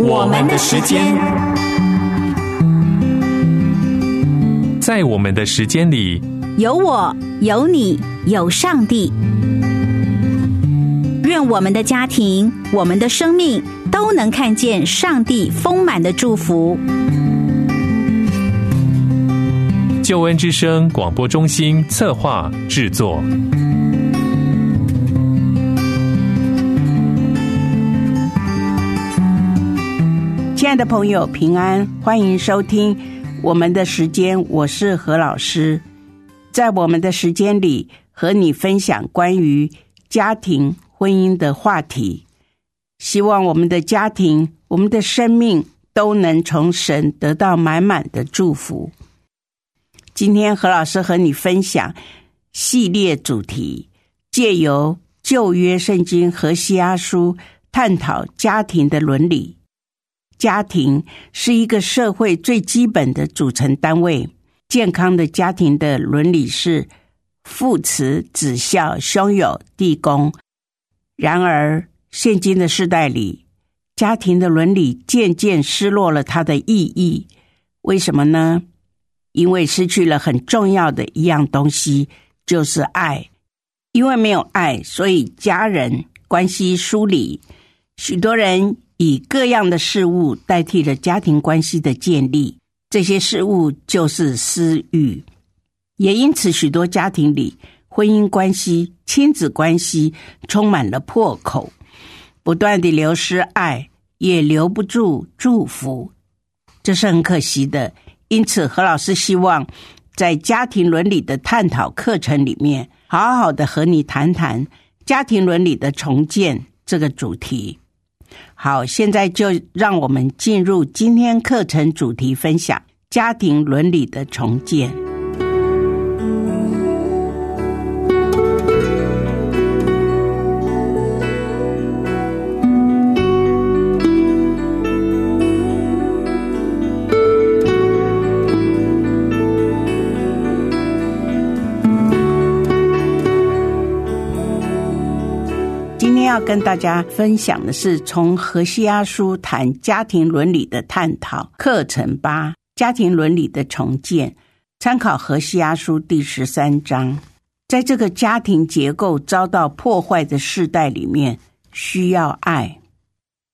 我们的时间，在我们的时间里，有我，有你，有上帝。愿我们的家庭，我们的生命都能看见上帝丰满的祝福。救恩之声广播中心策划制作。亲爱的朋友，平安，欢迎收听我们的时间。我是何老师，在我们的时间里，和你分享关于家庭、婚姻的话题。希望我们的家庭、我们的生命都能从神得到满满的祝福。今天何老师和你分享系列主题，借由旧约圣经和西阿书探讨家庭的伦理。家庭是一个社会最基本的组成单位。健康的家庭的伦理是父慈子孝、兄友弟恭。然而，现今的时代里，家庭的伦理渐渐失落了它的意义。为什么呢？因为失去了很重要的一样东西，就是爱。因为没有爱，所以家人关系疏离。许多人。以各样的事物代替了家庭关系的建立，这些事物就是私欲。也因此，许多家庭里婚姻关系、亲子关系充满了破口，不断的流失爱，也留不住祝福，这是很可惜的。因此，何老师希望在家庭伦理的探讨课程里面，好好的和你谈谈家庭伦理的重建这个主题。好，现在就让我们进入今天课程主题分享：家庭伦理的重建。要跟大家分享的是从荷西阿书谈家庭伦理的探讨课程八：家庭伦理的重建。参考荷西阿书第十三章，在这个家庭结构遭到破坏的世代里面，需要爱。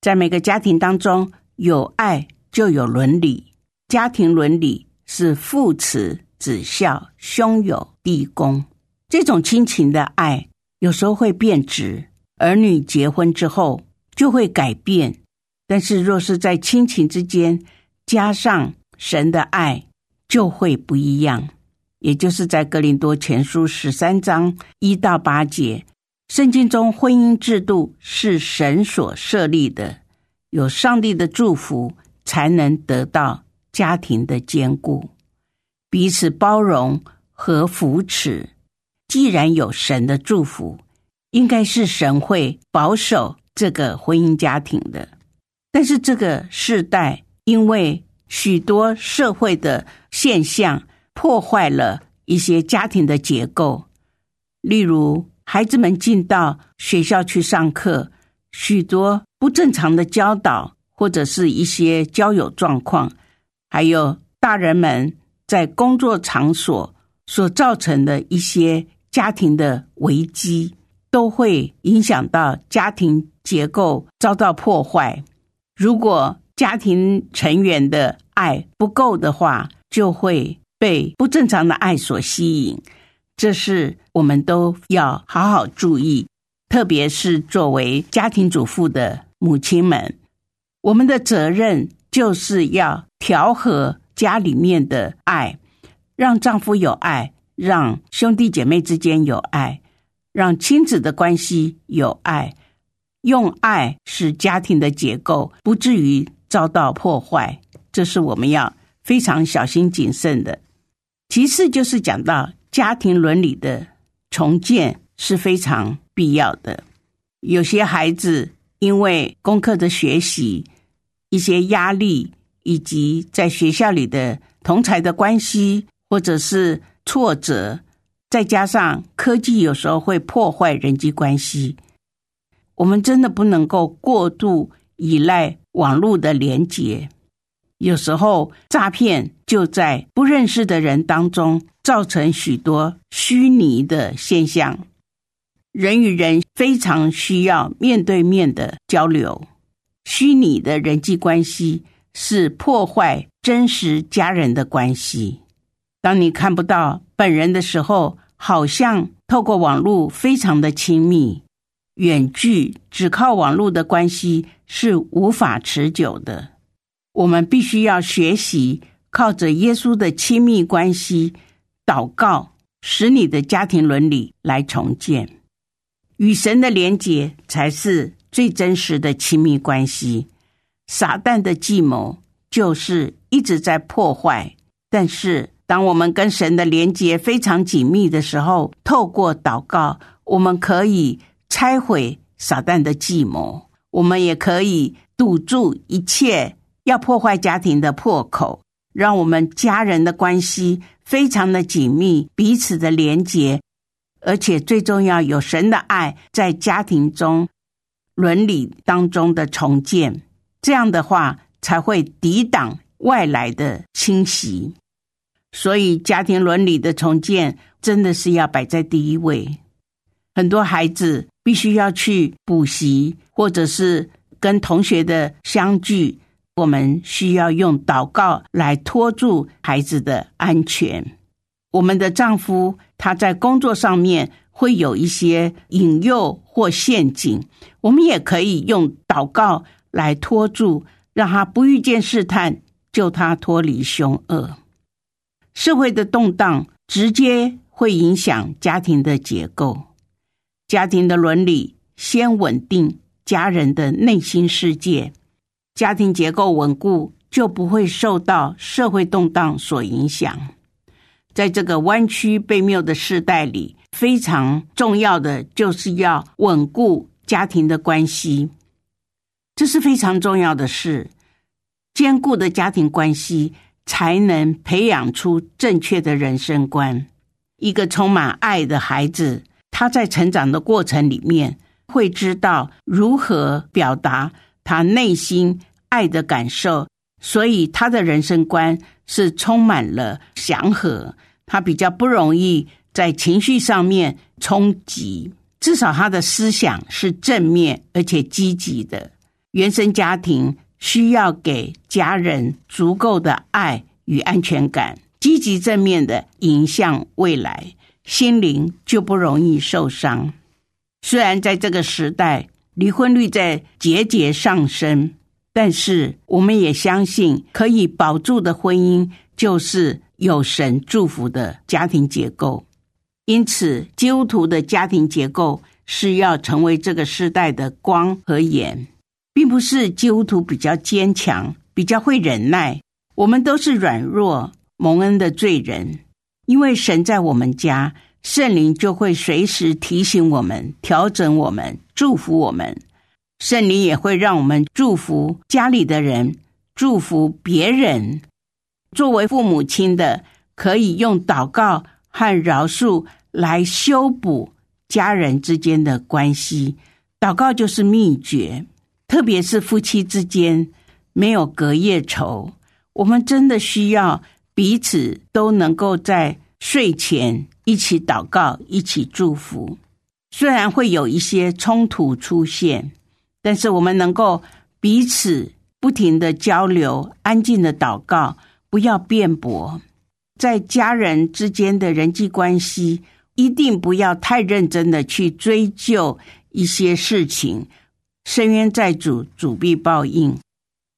在每个家庭当中，有爱就有伦理。家庭伦理是父慈子孝、兄友弟恭。这种亲情的爱，有时候会变质。儿女结婚之后就会改变，但是若是在亲情之间加上神的爱，就会不一样。也就是在格林多前书十三章一到八节，圣经中婚姻制度是神所设立的，有上帝的祝福才能得到家庭的坚固，彼此包容和扶持。既然有神的祝福。应该是神会保守这个婚姻家庭的，但是这个世代因为许多社会的现象破坏了一些家庭的结构，例如孩子们进到学校去上课，许多不正常的教导或者是一些交友状况，还有大人们在工作场所所造成的一些家庭的危机。都会影响到家庭结构遭到破坏。如果家庭成员的爱不够的话，就会被不正常的爱所吸引。这是我们都要好好注意，特别是作为家庭主妇的母亲们，我们的责任就是要调和家里面的爱，让丈夫有爱，让兄弟姐妹之间有爱。让亲子的关系有爱，用爱使家庭的结构不至于遭到破坏，这是我们要非常小心谨慎的。其次就是讲到家庭伦理的重建是非常必要的。有些孩子因为功课的学习、一些压力，以及在学校里的同才的关系，或者是挫折。再加上科技有时候会破坏人际关系，我们真的不能够过度依赖网络的连接。有时候诈骗就在不认识的人当中，造成许多虚拟的现象。人与人非常需要面对面的交流，虚拟的人际关系是破坏真实家人的关系。当你看不到本人的时候，好像透过网络非常的亲密。远距只靠网络的关系是无法持久的。我们必须要学习靠着耶稣的亲密关系祷告，使你的家庭伦理来重建，与神的连结才是最真实的亲密关系。撒旦的计谋就是一直在破坏，但是当我们跟神的连接非常紧密的时候，透过祷告，我们可以拆毁撒旦的计谋，我们也可以堵住一切。要破坏家庭的破口，让我们家人的关系非常的紧密，彼此的连接，而且最重要有神的爱在家庭中伦理当中的重建，这样的话才会抵挡外来的侵袭。所以家庭伦理的重建真的是要摆在第一位。很多孩子必须要去补习，或者是跟同学的相聚。我们需要用祷告来拖住孩子的安全。我们的丈夫他在工作上面会有一些引诱或陷阱，我们也可以用祷告来拖住，让他不遇见试探，救他脱离凶恶。社会的动荡直接会影响家庭的结构，家庭的伦理先稳定家人的内心世界。家庭结构稳固，就不会受到社会动荡所影响。在这个弯曲被谬的时代里，非常重要的就是要稳固家庭的关系，这是非常重要的事。坚固的家庭关系，才能培养出正确的人生观。一个充满爱的孩子，他在成长的过程里面，会知道如何表达他内心。爱的感受，所以他的人生观是充满了祥和。他比较不容易在情绪上面冲击，至少他的思想是正面而且积极的。原生家庭需要给家人足够的爱与安全感，积极正面的迎向未来，心灵就不容易受伤。虽然在这个时代，离婚率在节节上升。但是，我们也相信，可以保住的婚姻就是有神祝福的家庭结构。因此，基督徒的家庭结构是要成为这个时代的光和盐，并不是基督徒比较坚强、比较会忍耐。我们都是软弱、蒙恩的罪人。因为神在我们家，圣灵就会随时提醒我们、调整我们、祝福我们。圣灵也会让我们祝福家里的人，祝福别人。作为父母亲的，可以用祷告和饶恕来修补家人之间的关系。祷告就是秘诀，特别是夫妻之间没有隔夜仇。我们真的需要彼此都能够在睡前一起祷告，一起祝福。虽然会有一些冲突出现。但是我们能够彼此不停的交流，安静的祷告，不要辩驳，在家人之间的人际关系，一定不要太认真的去追究一些事情。深渊在主，主必报应。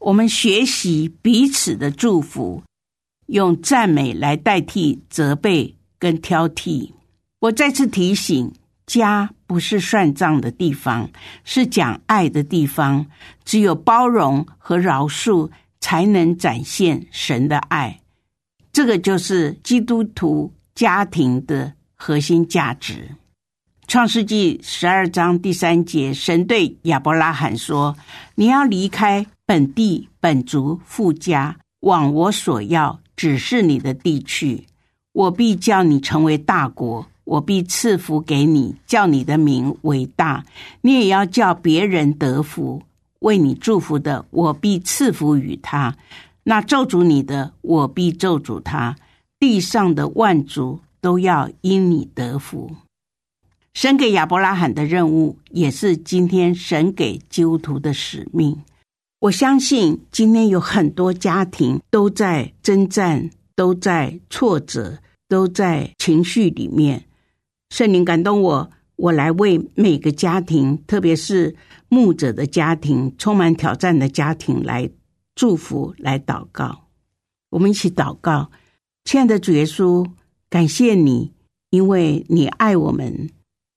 我们学习彼此的祝福，用赞美来代替责备跟挑剔。我再次提醒。家不是算账的地方，是讲爱的地方。只有包容和饶恕，才能展现神的爱。这个就是基督徒家庭的核心价值。创世纪十二章第三节，神对亚伯拉罕说：“你要离开本地本族富家，往我所要指示你的地去。我必叫你成为大国。”我必赐福给你，叫你的名为大，你也要叫别人得福。为你祝福的，我必赐福与他；那咒诅你的，我必咒诅他。地上的万族都要因你得福。神给亚伯拉罕的任务，也是今天神给基督徒的使命。我相信今天有很多家庭都在征战，都在挫折，都在情绪里面。圣灵感动我，我来为每个家庭，特别是牧者的家庭、充满挑战的家庭来祝福、来祷告。我们一起祷告，亲爱的主耶稣，感谢你，因为你爱我们，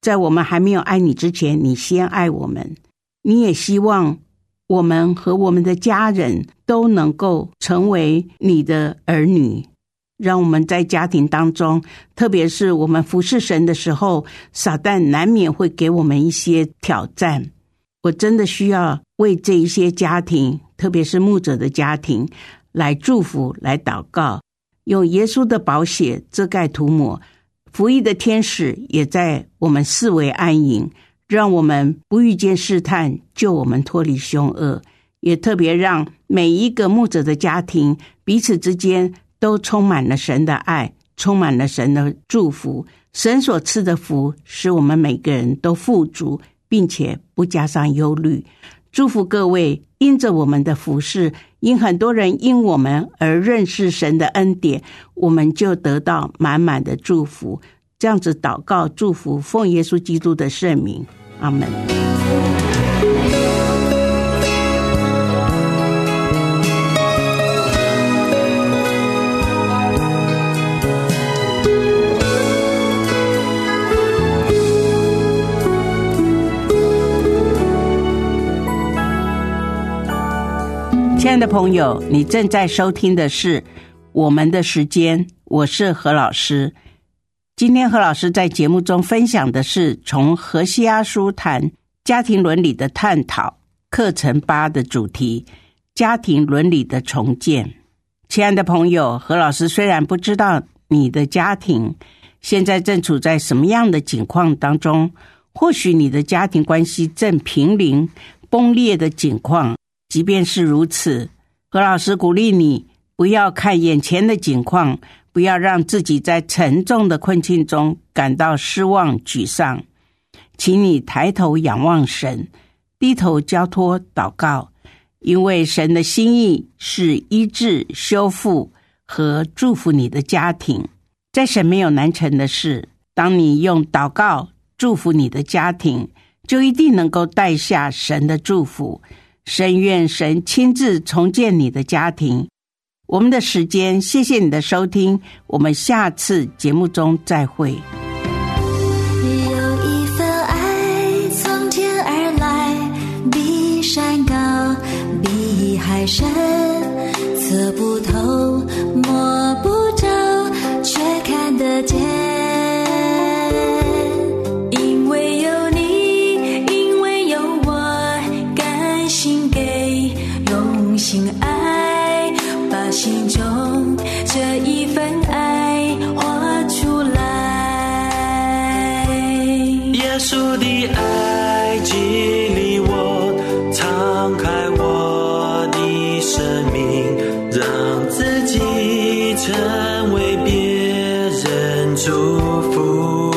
在我们还没有爱你之前，你先爱我们。你也希望。我们和我们的家人都能够成为你的儿女，让我们在家庭当中，特别是我们服侍神的时候，撒旦难免会给我们一些挑战。我真的需要为这一些家庭，特别是牧者的家庭，来祝福、来祷告，用耶稣的宝血遮盖涂抹，服役的天使也在我们四围安营。让我们不遇见试探，救我们脱离凶恶，也特别让每一个牧者的家庭彼此之间都充满了神的爱，充满了神的祝福。神所赐的福，使我们每个人都富足，并且不加上忧虑。祝福各位，因着我们的服饰，因很多人因我们而认识神的恩典，我们就得到满满的祝福。这样子祷告祝福，奉耶稣基督的圣名，阿门。亲爱的朋友，你正在收听的是我们的时间，我是何老师。今天何老师在节目中分享的是从何西阿书谈家庭伦理的探讨课程八的主题：家庭伦理的重建。亲爱的朋友，何老师虽然不知道你的家庭现在正处在什么样的境况当中，或许你的家庭关系正濒临崩裂的境况。即便是如此，何老师鼓励你不要看眼前的境况。不要让自己在沉重的困境中感到失望、沮丧，请你抬头仰望神，低头交托祷告，因为神的心意是医治、修复和祝福你的家庭。在神没有难成的事，当你用祷告祝福你的家庭，就一定能够带下神的祝福。深愿神亲自重建你的家庭。我们的时间，谢谢你的收听，我们下次节目中再会。有一份爱从天而来，比山高，比海深。祝福。